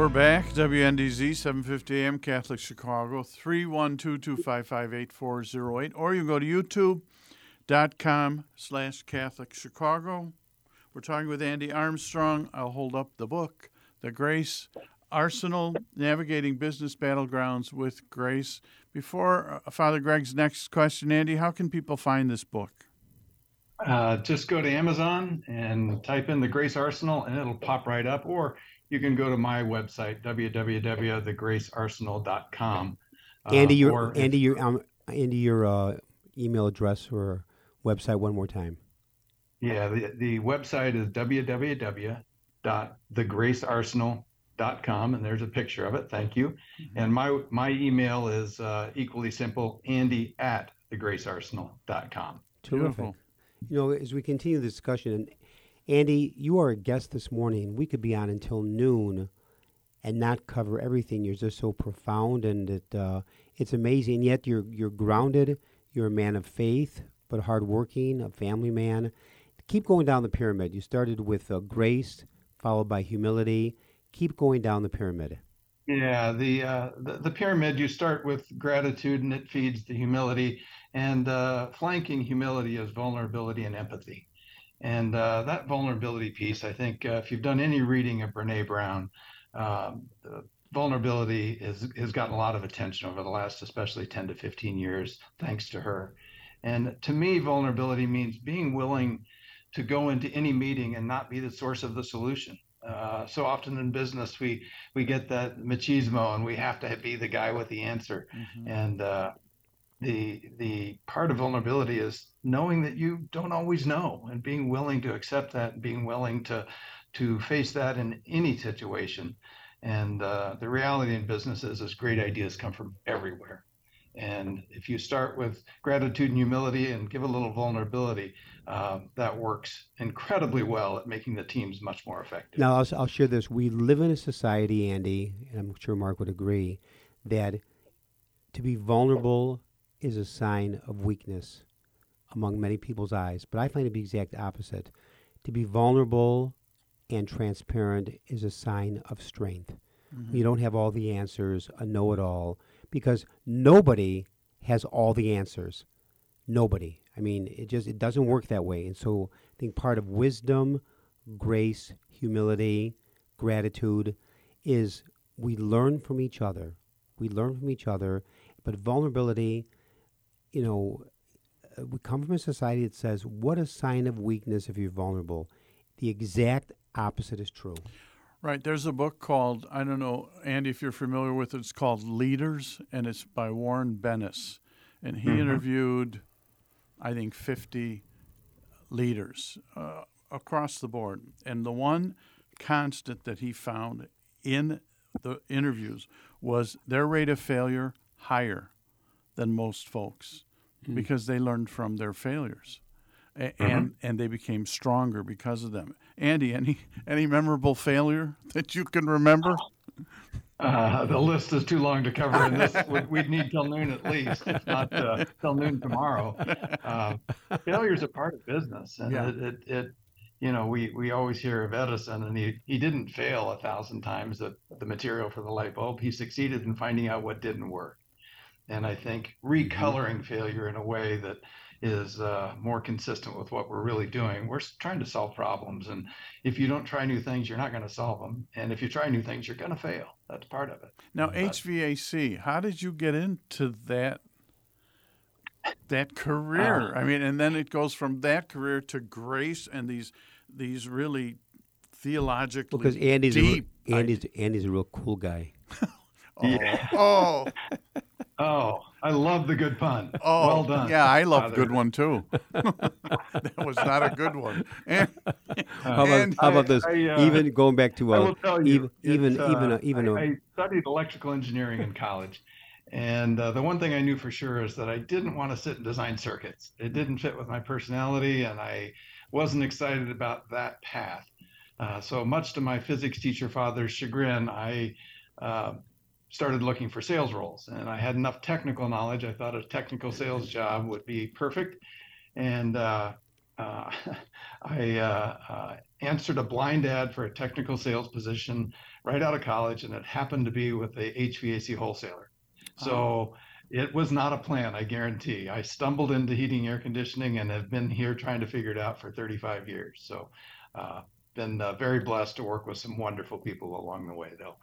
Speaker 2: We're back. WNDZ 750 AM Catholic Chicago 312-255-8408 or you can go to youtube.com slash Catholic Chicago. We're talking with Andy Armstrong. I'll hold up the book, The Grace Arsenal, Navigating Business Battlegrounds with Grace. Before uh, Father Greg's next question, Andy, how can people find this book?
Speaker 3: Uh, just go to Amazon and type in the Grace Arsenal and it'll pop right up. Or you can go to my website, www.thegracearsenal.com.
Speaker 1: Uh, Andy, your Andy, your um, Andy, your uh, email address or website one more time.
Speaker 3: Yeah, the, the website is www.thegracearsenal.com, and there's a picture of it. Thank you. Mm-hmm. And my my email is uh, equally simple: Andy at thegracearsenal.com.
Speaker 1: Terrific. Beautiful. You know, as we continue the discussion, Andy, you are a guest this morning. We could be on until noon and not cover everything. You're just so profound, and it, uh, it's amazing. Yet you're you're grounded. You're a man of faith, but hardworking, a family man. Keep going down the pyramid. You started with uh, grace, followed by humility. Keep going down the pyramid.
Speaker 3: Yeah, the, uh, the, the pyramid. You start with gratitude, and it feeds the humility. And uh, flanking humility is vulnerability and empathy. And uh, that vulnerability piece, I think, uh, if you've done any reading of Brene Brown, um, vulnerability is, has gotten a lot of attention over the last, especially 10 to 15 years, thanks to her. And to me, vulnerability means being willing to go into any meeting and not be the source of the solution. Uh, so often in business, we we get that machismo, and we have to be the guy with the answer. Mm-hmm. And uh, the the part of vulnerability is knowing that you don't always know and being willing to accept that and being willing to to face that in any situation. And uh, the reality in business is, is great ideas come from everywhere. And if you start with gratitude and humility and give a little vulnerability uh, that works incredibly well at making the teams much more effective.
Speaker 1: Now I'll, I'll share this. We live in a society andy and i'm sure mark would agree that to be vulnerable is a sign of weakness among many people's eyes, but I find it the exact opposite. To be vulnerable and transparent is a sign of strength. Mm-hmm. You don't have all the answers, a know it all, because nobody has all the answers. Nobody. I mean, it just it doesn't work that way. And so I think part of wisdom, grace, humility, gratitude is we learn from each other. We learn from each other, but vulnerability, you know, uh, we come from a society that says, what a sign of weakness if you're vulnerable. The exact opposite is true.
Speaker 2: Right. There's a book called, I don't know, Andy, if you're familiar with it, it's called Leaders, and it's by Warren Bennis. And he mm-hmm. interviewed, I think, 50 leaders uh, across the board. And the one constant that he found in the interviews was their rate of failure higher than most folks mm-hmm. because they learned from their failures. A- mm-hmm. and and they became stronger because of them. Andy, any any memorable failure that you can remember?
Speaker 3: Uh, the list is too long to cover in this. We'd need till noon at least, if not uh, till noon tomorrow. Uh, failure is a part of business, and yeah. it, it, it, you know, we we always hear of Edison, and he he didn't fail a thousand times the the material for the light bulb. He succeeded in finding out what didn't work, and I think recoloring mm-hmm. failure in a way that is uh, more consistent with what we're really doing. We're trying to solve problems, and if you don't try new things, you're not going to solve them. And if you try new things, you're going to fail. That's part of it.
Speaker 2: Now, but, HVAC, how did you get into that? That career, uh, I mean, and then it goes from that career to grace and these these really theologically
Speaker 1: because Andy's
Speaker 2: deep.
Speaker 1: A, Andy's Andy's a real cool guy.
Speaker 2: oh, oh,
Speaker 3: oh, I love the good pun.
Speaker 2: Oh,
Speaker 3: well done.
Speaker 2: Yeah, I love Father. good one too. that was not a good one. And,
Speaker 1: how, about, how about this? I, uh, even going back to uh, you, even even uh, even, uh, even
Speaker 3: I, I, studied electrical engineering in college, and uh, the one thing I knew for sure is that I didn't want to sit and design circuits. It didn't fit with my personality, and I wasn't excited about that path. Uh, so much to my physics teacher father's chagrin, I started looking for sales roles. And I had enough technical knowledge. I thought a technical sales job would be perfect. And uh, uh, I uh, uh answered a blind ad for a technical sales position right out of college, and it happened to be with a HVAC wholesaler. So it was not a plan, I guarantee. I stumbled into heating air conditioning and have been here trying to figure it out for 35 years. So uh, been uh, very blessed to work with some wonderful people along the way, though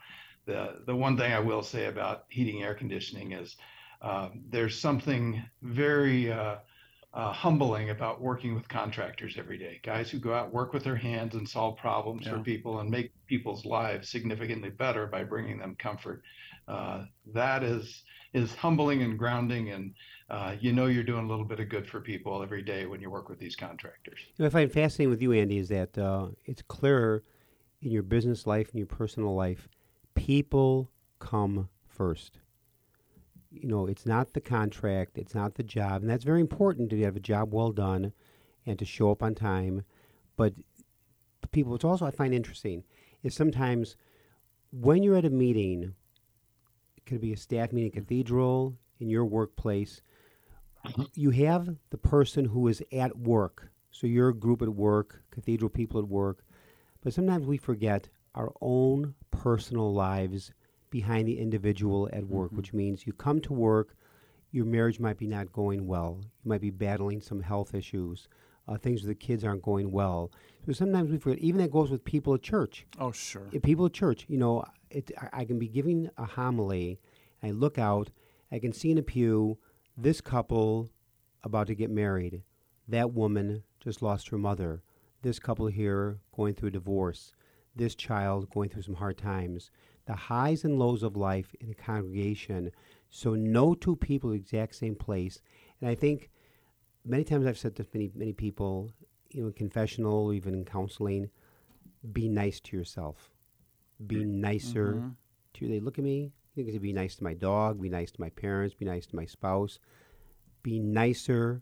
Speaker 3: the the one thing I will say about heating air conditioning is uh, there's something very uh, uh, humbling about working with contractors every day. Guys who go out work with their hands and solve problems yeah. for people and make people's lives significantly better by bringing them comfort. Uh, that is is humbling and grounding, and uh, you know you're doing a little bit of good for people every day when you work with these contractors.
Speaker 1: What I find fascinating with you, Andy, is that uh, it's clearer in your business life and your personal life people come first. You know, it's not the contract, it's not the job, and that's very important to have a job well done and to show up on time. But people, it's also I find interesting is sometimes when you're at a meeting, it could be a staff meeting, cathedral, in your workplace, you have the person who is at work. So you're a group at work, cathedral people at work, but sometimes we forget our own personal lives behind the individual at work, mm-hmm. which means you come to work, your marriage might be not going well. You might be battling some health issues. Uh, things with the kids aren't going well. So sometimes we forget. Even that goes with people at church.
Speaker 2: Oh, sure.
Speaker 1: If people at church, you know, it, I, I can be giving a homily, and I look out, I can see in a pew this couple about to get married. That woman just lost her mother. This couple here going through a divorce this child going through some hard times, the highs and lows of life in a congregation. So no two people the exact same place. And I think many times I've said to many many people, you know, in confessional, even in counseling, be nice to yourself. Be nicer mm-hmm. to they look at me. Think to be nice to my dog, be nice to my parents, be nice to my spouse. Be nicer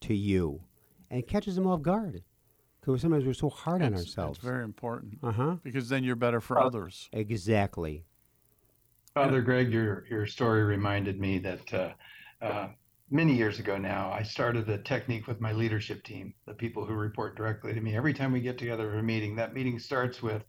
Speaker 1: to you. And it catches them off guard. Because sometimes we're so hard
Speaker 2: on
Speaker 1: ourselves.
Speaker 2: It's very important.
Speaker 1: Uh huh.
Speaker 2: Because then you're better for uh, others.
Speaker 1: Exactly.
Speaker 3: Father Greg, your your story reminded me that uh, uh, many years ago now, I started a technique with my leadership team, the people who report directly to me. Every time we get together for a meeting, that meeting starts with,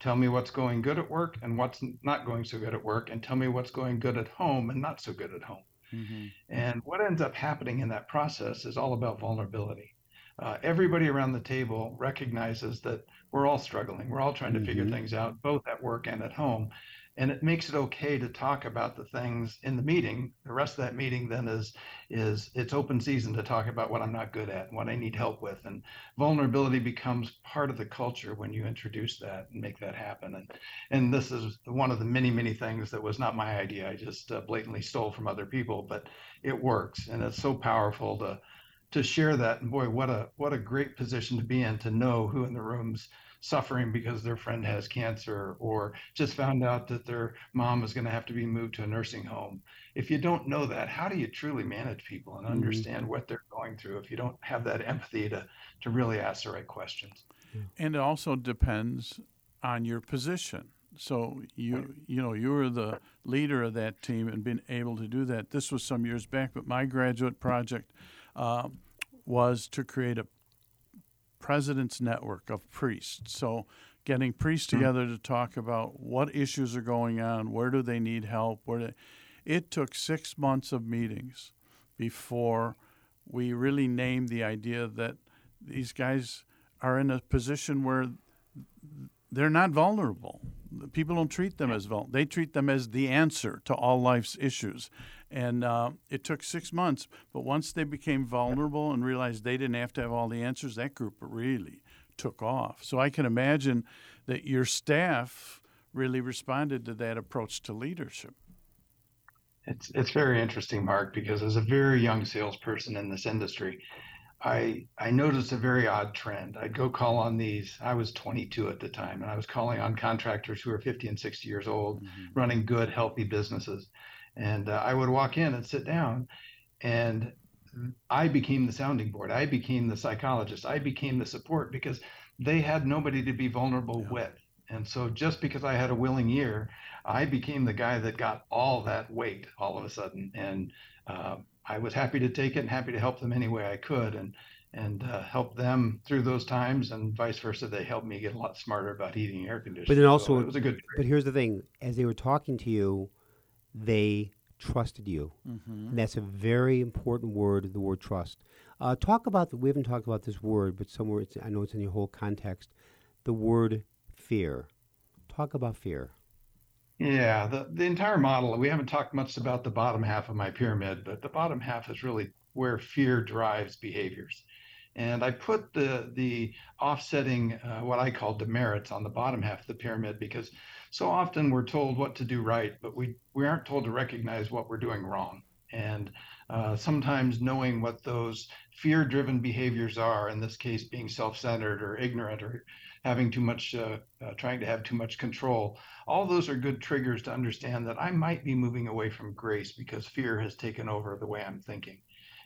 Speaker 3: "Tell me what's going good at work and what's not going so good at work, and tell me what's going good at home and not so good at home." Mm-hmm. And what ends up happening in that process is all about vulnerability. Uh, everybody around the table recognizes that we're all struggling. We're all trying to mm-hmm. figure things out, both at work and at home. And it makes it okay to talk about the things in the meeting. The rest of that meeting then is is it's open season to talk about what i'm not good at and what i need help with. And vulnerability becomes part of the culture when you introduce that and make that happen. And and this is one of the many many things that was not my idea. I just uh, blatantly stole from other people but it works. And it's so powerful to to share that and boy what a what a great position to be in to know who in the rooms suffering because their friend has cancer or just found out that their mom is going to have to be moved to a nursing home. If you don't know that, how do you truly manage people and mm-hmm. understand mm-hmm. what they're going through if you don't have that empathy to, to really ask the right questions?
Speaker 2: And it also depends on your position. So you you know you were the leader of that team and being able to do that. This was some years back, but my graduate project uh, was to create a president's network of priests. So getting priests hmm. together to talk about what issues are going on, where do they need help, where they, it took six months of meetings before we really named the idea that these guys are in a position where they're not vulnerable. People don't treat them as vulnerable. They treat them as the answer to all life's issues. And uh, it took six months, but once they became vulnerable and realized they didn't have to have all the answers, that group really took off. So I can imagine that your staff really responded to that approach to leadership.
Speaker 3: It's it's very interesting, Mark, because as a very young salesperson in this industry, I I noticed a very odd trend. I'd go call on these. I was 22 at the time, and I was calling on contractors who were 50 and 60 years old, mm-hmm. running good, healthy businesses. And uh, I would walk in and sit down, and I became the sounding board. I became the psychologist. I became the support because they had nobody to be vulnerable yeah. with. And so just because I had a willing ear, I became the guy that got all that weight all of a sudden. And uh, I was happy to take it and happy to help them any way I could and and uh, help them through those times and vice versa. They helped me get a lot smarter about heating and air conditioning.
Speaker 1: But then also,
Speaker 3: so it was a good.
Speaker 1: But here's the thing: as they were talking to you, they trusted you. Mm-hmm. And that's a very important word, the word trust. Uh, talk about, the, we haven't talked about this word, but somewhere it's, I know it's in your whole context, the word fear. Talk about fear.
Speaker 3: Yeah, the, the entire model, we haven't talked much about the bottom half of my pyramid, but the bottom half is really where fear drives behaviors. And I put the the offsetting uh, what I call demerits on the bottom half of the pyramid because so often we're told what to do right, but we we aren't told to recognize what we're doing wrong. And uh, sometimes knowing what those fear-driven behaviors are, in this case being self-centered or ignorant or having too much, uh, uh, trying to have too much control, all those are good triggers to understand that I might be moving away from grace because fear has taken over the way I'm thinking.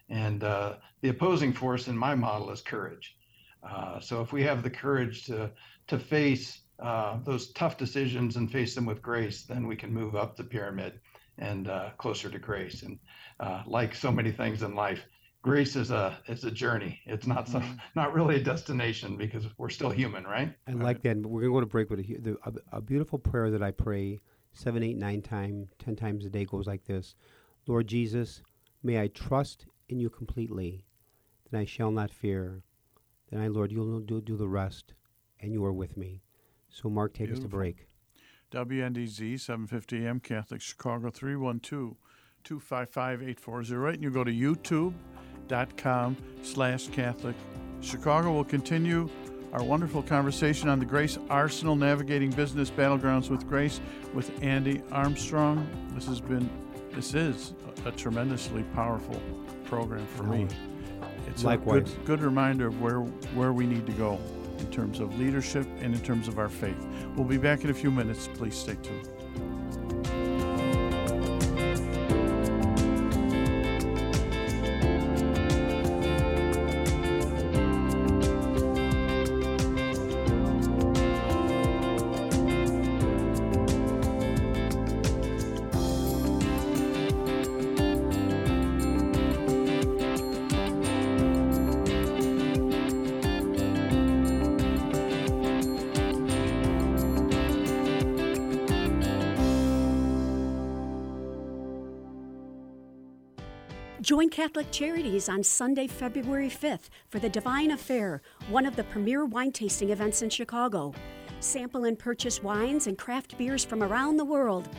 Speaker 3: And uh, the opposing force in my model is courage. Uh, so if we have the courage to to face uh, those tough decisions and face them with grace, then we can move up the pyramid and uh, closer to grace. And uh, like so many things in life, grace is a is a journey. It's not some mm-hmm. not really a destination because we're still human, right?
Speaker 1: I like that. We're gonna go to break, but a, a, a beautiful prayer that I pray seven, eight, nine times, ten times a day goes like this: Lord Jesus, may I trust in you completely, then I shall not fear. Then I, Lord, you'll do, do the rest, and you are with me. So, Mark, take Beautiful. us to break.
Speaker 2: WNDZ 750 AM Catholic Chicago 312 255 8408. And you go to youtube.com slash Catholic Chicago. We'll continue our wonderful conversation on the Grace Arsenal Navigating Business Battlegrounds with Grace with Andy Armstrong. This has been, this is a, a tremendously powerful program for me. It's
Speaker 1: Likewise.
Speaker 2: a good, good reminder of where, where we need to go in terms of leadership and in terms of our faith. We'll be back in a few minutes. Please stay tuned.
Speaker 4: Join Catholic Charities on Sunday, February 5th for the Divine Affair, one of the premier wine tasting events in Chicago. Sample and purchase wines and craft beers from around the world.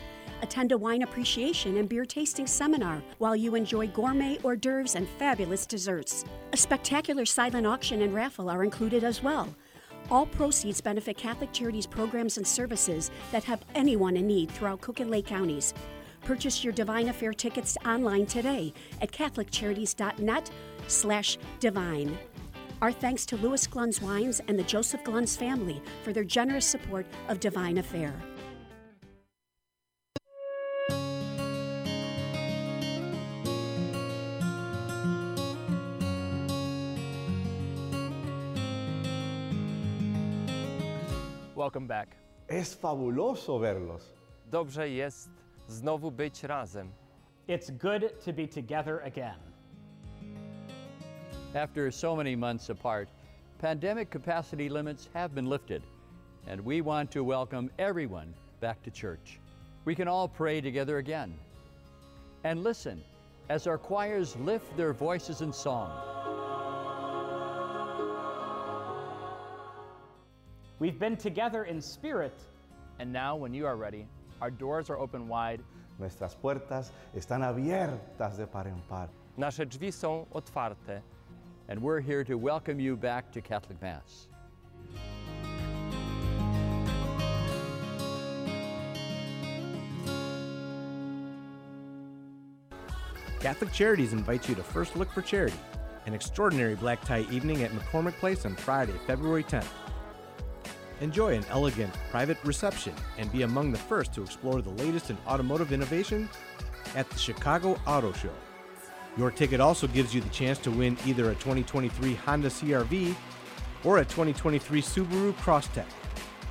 Speaker 4: Attend a wine appreciation and beer tasting seminar while you enjoy gourmet hors d'oeuvres and fabulous desserts. A spectacular silent auction and raffle are included as well. All proceeds benefit Catholic Charities programs and services that help anyone in need throughout Cook and Lake counties. Purchase your Divine Affair tickets online today at catholiccharities.net slash divine. Our thanks to Louis Glunz Wines and the Joseph Glunz family for their generous support of Divine Affair.
Speaker 10: Welcome back.
Speaker 11: Es fabuloso verlos.
Speaker 10: Dobrze jest znowu być razem.
Speaker 12: It's good to be together again.
Speaker 13: After so many months apart, pandemic capacity limits have been lifted, and we want to welcome everyone back to church. We can all pray together again. And listen as our choirs lift their voices in song.
Speaker 12: We've been together in spirit.
Speaker 10: And now, when you are ready, our doors are open wide.
Speaker 11: Nuestras puertas están abiertas de par en par.
Speaker 10: Nasze drzwi są otwarte.
Speaker 13: And we're here to welcome you back to Catholic Mass.
Speaker 8: Catholic Charities invites you to First Look for Charity, an extraordinary black tie evening at McCormick Place on Friday, February 10th. Enjoy an elegant, private reception and be among the first to explore the latest in automotive innovation at the Chicago Auto Show. Your ticket also gives you the chance to win either a 2023 Honda CRV or a 2023 Subaru Crosstrek.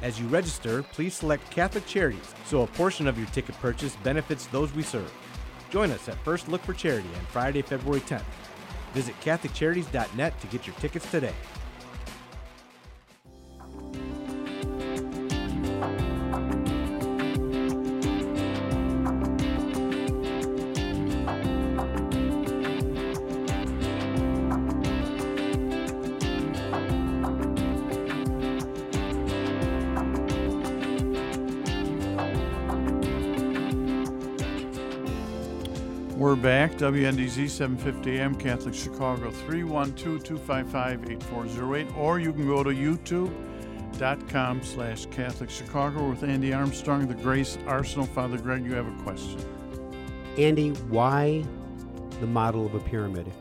Speaker 8: As you register, please select Catholic Charities so a portion of your ticket purchase benefits those we serve. Join us at First Look for Charity on Friday, February 10th. Visit CatholicCharities.net to get your tickets today.
Speaker 2: WNDZ 750 AM Catholic Chicago 312-255-8408 or you can go to youtube.com slash Catholic Chicago with Andy Armstrong, the Grace Arsenal. Father Greg, you have a question.
Speaker 1: Andy, why the model of a pyramid?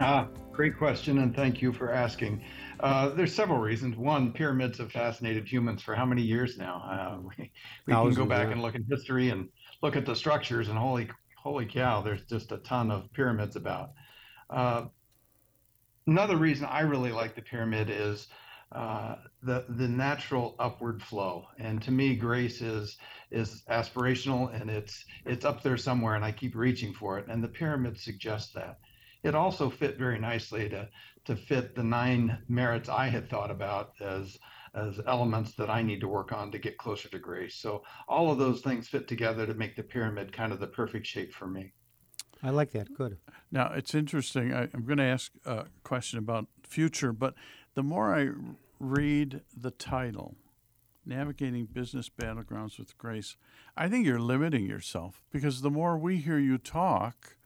Speaker 3: Ah, great question, and thank you for asking. Uh, there's several reasons. One, pyramids have fascinated humans for how many years now? Uh, we we can go back
Speaker 1: yeah.
Speaker 3: and look in history and look at the structures, and holy, holy cow, there's just a ton of pyramids about. Uh, another reason I really like the pyramid is uh, the the natural upward flow, and to me, grace is is aspirational and it's it's up there somewhere, and I keep reaching for it, and the pyramid suggests that. It also fit very nicely to to fit the nine merits I had thought about as as elements that I need to work on to get closer to grace. So all of those things fit together to make the pyramid kind of the perfect shape for me.
Speaker 1: I like that. Good.
Speaker 2: Now, it's interesting. I, I'm going to ask a question about future, but the more I read the title, Navigating Business Battlegrounds with Grace, I think you're limiting yourself because the more we hear you talk,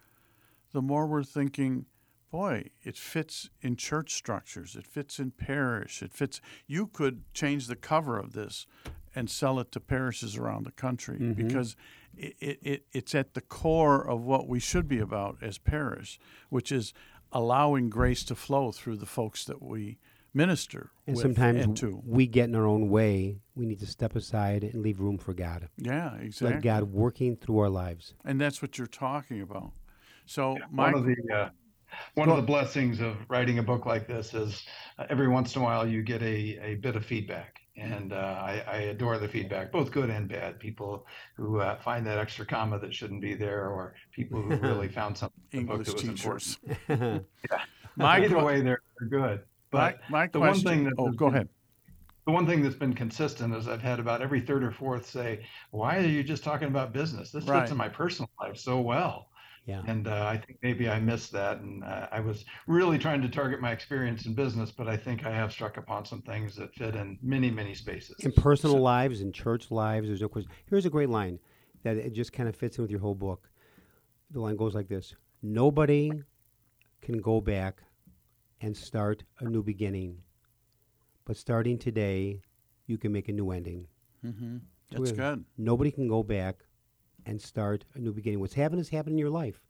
Speaker 2: the more we're thinking, boy, it fits in church structures, it fits in parish, it fits. You could change the cover of this and sell it to parishes around the country
Speaker 1: Mhm.
Speaker 2: because it, it, it, it's at the core of what we should be about as parish, which is allowing grace to flow through the folks that we minister
Speaker 1: And
Speaker 2: with
Speaker 1: sometimes
Speaker 2: and to.
Speaker 1: we get in our own way. We need to step aside and leave room for God.
Speaker 2: Yeah, exactly.
Speaker 1: Let God working through our lives.
Speaker 2: And that's what you're talking about. So my
Speaker 3: one of the uh, one of the blessings of writing a book like this is uh, every once in a while you get a, a bit of feedback and uh, I, I adore the feedback both good and bad people who uh, find that extra comma that shouldn't be there or people who really found something in the book that was
Speaker 2: teachers.
Speaker 3: important yeah.
Speaker 2: My
Speaker 3: either
Speaker 2: que-
Speaker 3: way they're, they're good but
Speaker 2: My- my
Speaker 3: the one thing that
Speaker 2: oh, go ahead.
Speaker 3: the one thing that's been consistent is I've had about every third or fourth say, "Why are you just talking about business? This
Speaker 2: Right.
Speaker 3: fits in my personal life so well."
Speaker 1: Yeah.
Speaker 3: And uh, I think maybe I missed that. And uh, I was really trying to target my experience in business, but I think I have struck upon some things that fit in many, many spaces.
Speaker 1: In personal so, lives, in church lives, there's no question. Here's a great line that it just kind of fits in with your whole book. The line goes like this Nobody can go back and start a new beginning, but starting today, you can make a new ending.
Speaker 2: Mm-hmm. That's so good.
Speaker 1: Nobody can go back and start a new beginning. What's happened has happened in your life,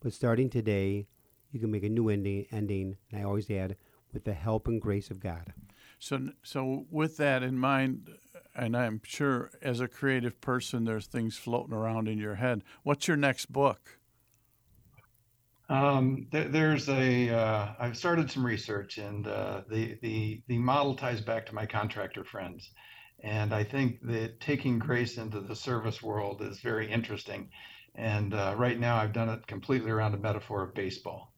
Speaker 1: but starting today, you can make a new ending. Ending, and I always add, with the help and grace of God.
Speaker 2: So, so with that in mind, and I'm sure as a creative person, there's things floating around in your head. What's your next book?
Speaker 3: Um, there, there's a. have uh, started some research, and uh, the the the model ties back to my contractor friends, and I think that taking grace into the service world is very interesting. And uh, right now, I've done it completely around a metaphor of baseball.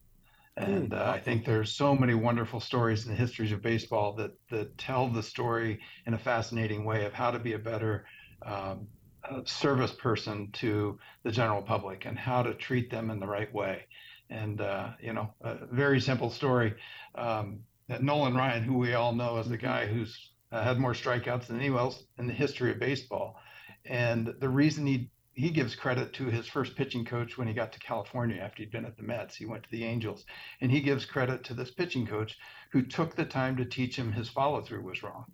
Speaker 3: And uh, I think there's so many wonderful stories in the histories of baseball that that tell the story in a fascinating way of how to be a better um, service person to the general public and how to treat them in the right way. And uh, you know, a very simple story. Um, Nolan Ryan, who we all know as the mm-hmm. guy who's uh, had more strikeouts than anyone else in the history of baseball, and the reason he he gives credit to his first pitching coach when he got to California after he'd been at the Mets. He went to the Angels, and he gives credit to this pitching coach who took the time to teach him his follow through was wrong.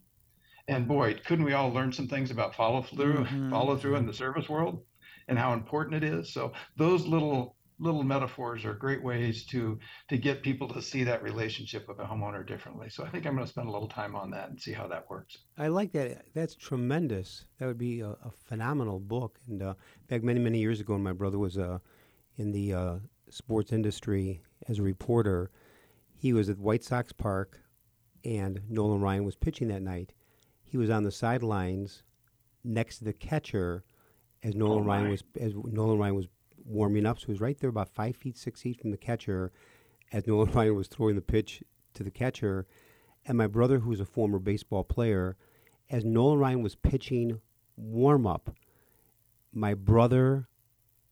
Speaker 3: And boy, couldn't we all learn some things about follow through, mm-hmm. follow through in the service world, and how important it is. So those little little metaphors are great ways to to get people to see that relationship with a homeowner differently. So I think I'm going to spend a little time on that and see how that works.
Speaker 1: I like that. That's tremendous. That would be a, a phenomenal book. And uh, back many many years ago, when my brother was uh, in the uh, sports industry as a reporter, he was at White Sox Park, and Nolan Ryan was pitching that night. He was on the sidelines next to the catcher as Nolan oh Ryan was as Nolan Ryan was warming up. So he was right there, about five feet, six feet from the catcher, as Nolan Ryan was throwing the pitch to the catcher. And my brother, who's a former baseball player, as Nolan Ryan was pitching warm up, my brother,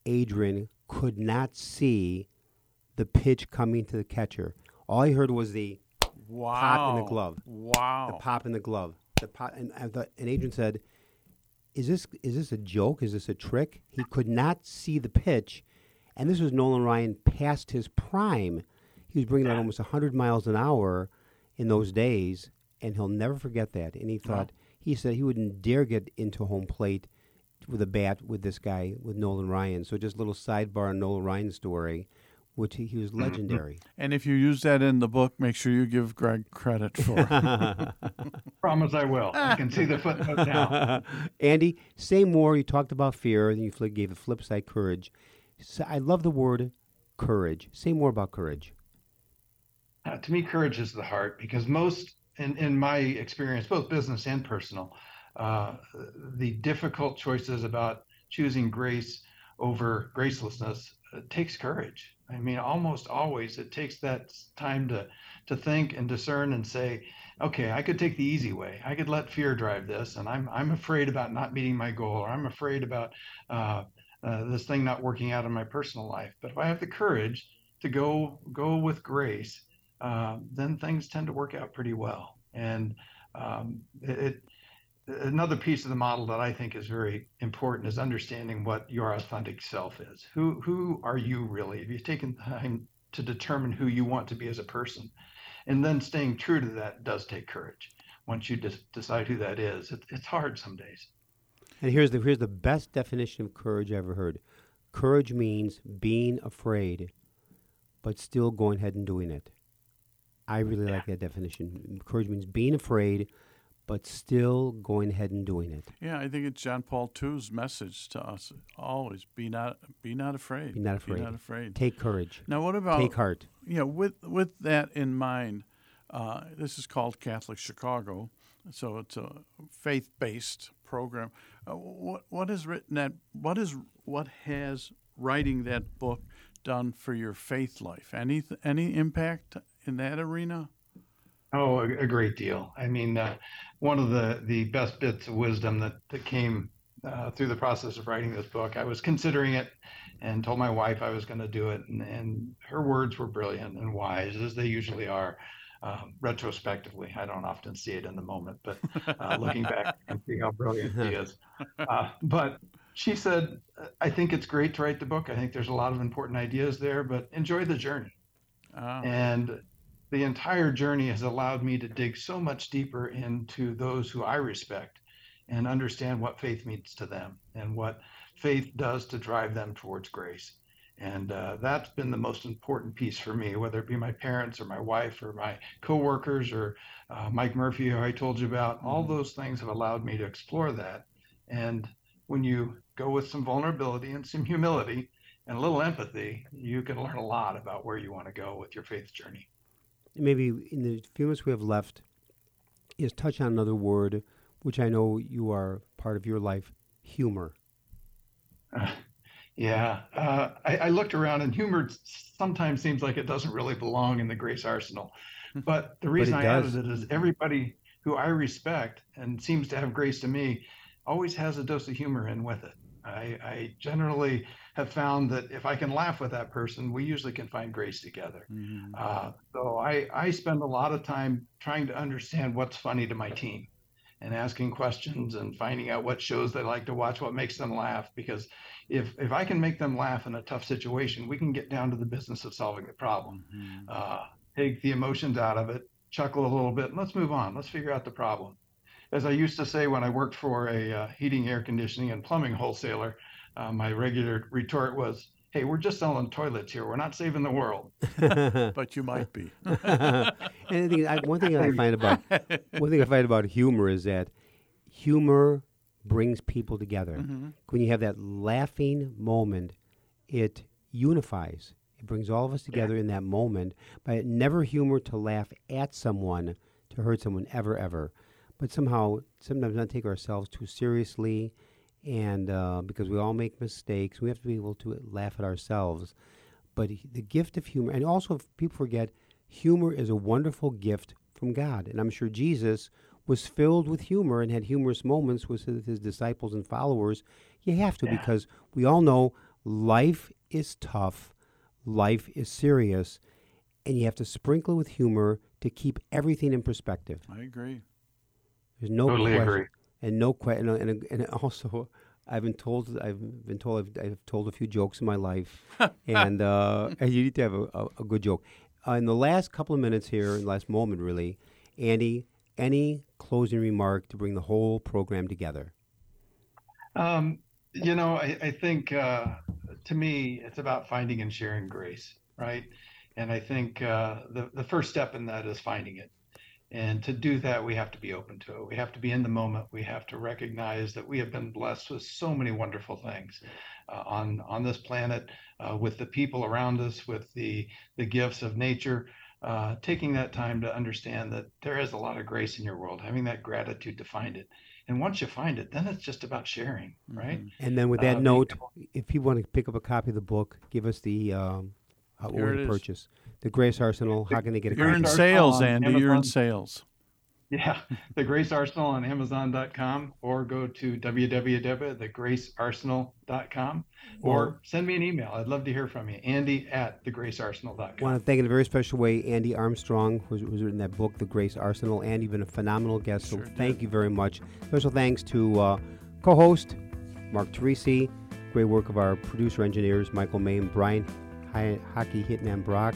Speaker 1: Adrian, could not see the pitch coming to the catcher. All he heard was the
Speaker 2: wow.
Speaker 1: pop in the glove.
Speaker 2: Wow.
Speaker 1: The pop in the glove. The pop, and, and Adrian said, is this is this a joke? Is this a trick? He could not see the pitch, and this was Nolan Ryan past his prime. He was bringing out almost 100 miles an hour in those days, and he'll never forget that. And he thought he said he wouldn't dare get into home plate with a bat with this guy with Nolan Ryan. So just a little sidebar on Nolan Ryan's story which he, he was mm-hmm. legendary.
Speaker 2: And if you use that in the book, make sure you give Greg credit for it.
Speaker 3: Promise I will. I can see the footnote now.
Speaker 1: Andy, say more. You talked about fear, and you gave a flip side courage. So I love the word courage. Say more about courage.
Speaker 3: Uh, to me, courage is the heart because most, in, in my experience, both business and personal, uh, the difficult choices about choosing grace over gracelessness uh, takes courage. I mean, almost always it takes that time to to think and discern and say, okay, I could take the easy way. I could let fear drive this, and I'm I'm afraid about not meeting my goal, or I'm afraid about uh, uh, this thing not working out in my personal life. But if I have the courage to go go with grace, uh, then things tend to work out pretty well. And um, it, another piece of the model that I think is very important is understanding what your authentic self is. Who who are you really? Have you taken time to determine who you want to be as a person? And then staying true to that does take courage. Once you decide who that is, it, it's hard some days.
Speaker 1: And here's the here's the best definition of courage I ever heard. Courage means being afraid, but still going ahead and doing it. I really yeah. like that definition. Courage means being afraid, but still going ahead and doing it.
Speaker 2: Yeah, I think it's John Paul II's message to us always: be not, be not afraid.
Speaker 1: Be not afraid.
Speaker 2: Be not afraid.
Speaker 1: Take courage.
Speaker 2: Now, what about
Speaker 1: take heart?
Speaker 2: Yeah, you know, with with that in mind, uh, this is called Catholic Chicago, so it's a faith-based program. Uh, what what is written that? What is what has writing that book done for your faith life? Any any impact in that arena?
Speaker 3: Oh, a, a great deal. I mean, uh, one of the, the best bits of wisdom that, that came uh, through the process of writing this book. I was considering it and told my wife I was going to do it, and, and, her words were brilliant and wise, as they usually are. Um, retrospectively, I don't often see it in the moment, but uh, looking back and see how brilliant he is. Uh, but she said, "I think it's great to write the book. I think there's a lot of important ideas there, but enjoy the journey." Oh. And the entire journey has allowed me to dig so much deeper into those who I respect and understand what faith means to them and what faith does to drive them towards grace. And uh, that's been the most important piece for me, whether it be my parents or my wife or my coworkers or uh, Mike Murphy, who I told you about. All mm-hmm. those things have allowed me to explore that. And when you go with some vulnerability and some humility and a little empathy, you can learn a lot about where you want to go with your faith journey.
Speaker 1: Maybe in the few minutes we have left, is touch on another word which I know you are part of your life, humor.
Speaker 3: Uh, yeah, uh, I, I, looked around, and humor sometimes seems like it doesn't really belong in the Grace Arsenal. But the reason but I does. added it is everybody who I respect and seems to have grace to me always has a dose of humor in with it. I, I generally have found that if I can laugh with that person, we usually can find grace together. Mm-hmm. Uh, so I, I spend a lot of time trying to understand what's funny to my team and asking questions and finding out what shows they like to watch, what makes them laugh. Because if if I can make them laugh in a tough situation, we can get down to the business of solving the problem. Mm-hmm. Uh, take the emotions out of it, chuckle a little bit, and let's move on. Let's figure out the problem. As I used to say when I worked for a uh, heating, air conditioning, and plumbing wholesaler, uh, my regular retort was, hey, we're just selling toilets here. We're not saving the world.
Speaker 2: but you might be.
Speaker 1: and thing, I, one thing I find about one thing I find about humor is that humor brings people together. Mm-hmm. When you have that laughing moment, it unifies. It brings all of us together yeah. in that moment. But never humor to laugh at someone, to hurt someone, ever, ever. But somehow, sometimes not take ourselves too seriously and uh, because we all make mistakes, we have to be able to laugh at ourselves. But the gift of humor, and also if people forget, humor is a wonderful gift from God. And I'm sure Jesus was filled with humor and had humorous moments with his disciples and followers. You have to yeah. because we all know life is tough, life is serious, and you have to sprinkle with humor to keep everything in perspective.
Speaker 2: I agree.
Speaker 1: There's no
Speaker 3: totally
Speaker 1: question.
Speaker 3: Agree
Speaker 1: and no question, and, and also I've been told I've been told I've, I've told a few jokes in my life, and uh, you need to have a, a, a good joke. Uh, in the last couple of minutes here, in the last moment, really, Andy, any closing remark to bring the whole program together?
Speaker 3: Um, you know, I, I think uh, to me, it's about finding and sharing grace, right? And I think uh, the the first step in that is finding it. And to do that, we have to be open to it. We have to be in the moment. We have to recognize that we have been blessed with so many wonderful things uh, on on this planet, uh, with the people around us, with the the gifts of nature. Uh, taking that time to understand that there is a lot of grace in your world, having that gratitude to find it. And once you find it, then it's just about sharing, right?
Speaker 1: Mm-hmm. And then with that uh, note, if you want to pick up a copy of the book, give us the um, order to purchase the Grace Arsenal. How can they get it?
Speaker 2: You're in sales, Andy. Amazon. You're in sales.
Speaker 3: Yeah, the Grace Arsenal on Amazon.com or go to www.thegracearsenal.com or send me an email. I'd love to hear from you. Andy at thegracearsenal.com. I
Speaker 1: want to thank in a very special way Andy Armstrong, who's, who's written that book, The Grace Arsenal. Andy, you've been a phenomenal guest, so sure thank did. you very much. Special thanks to uh, co host Mark Teresi. Great work of our producer engineers, Michael May and Brian Hockey Hitman Brock.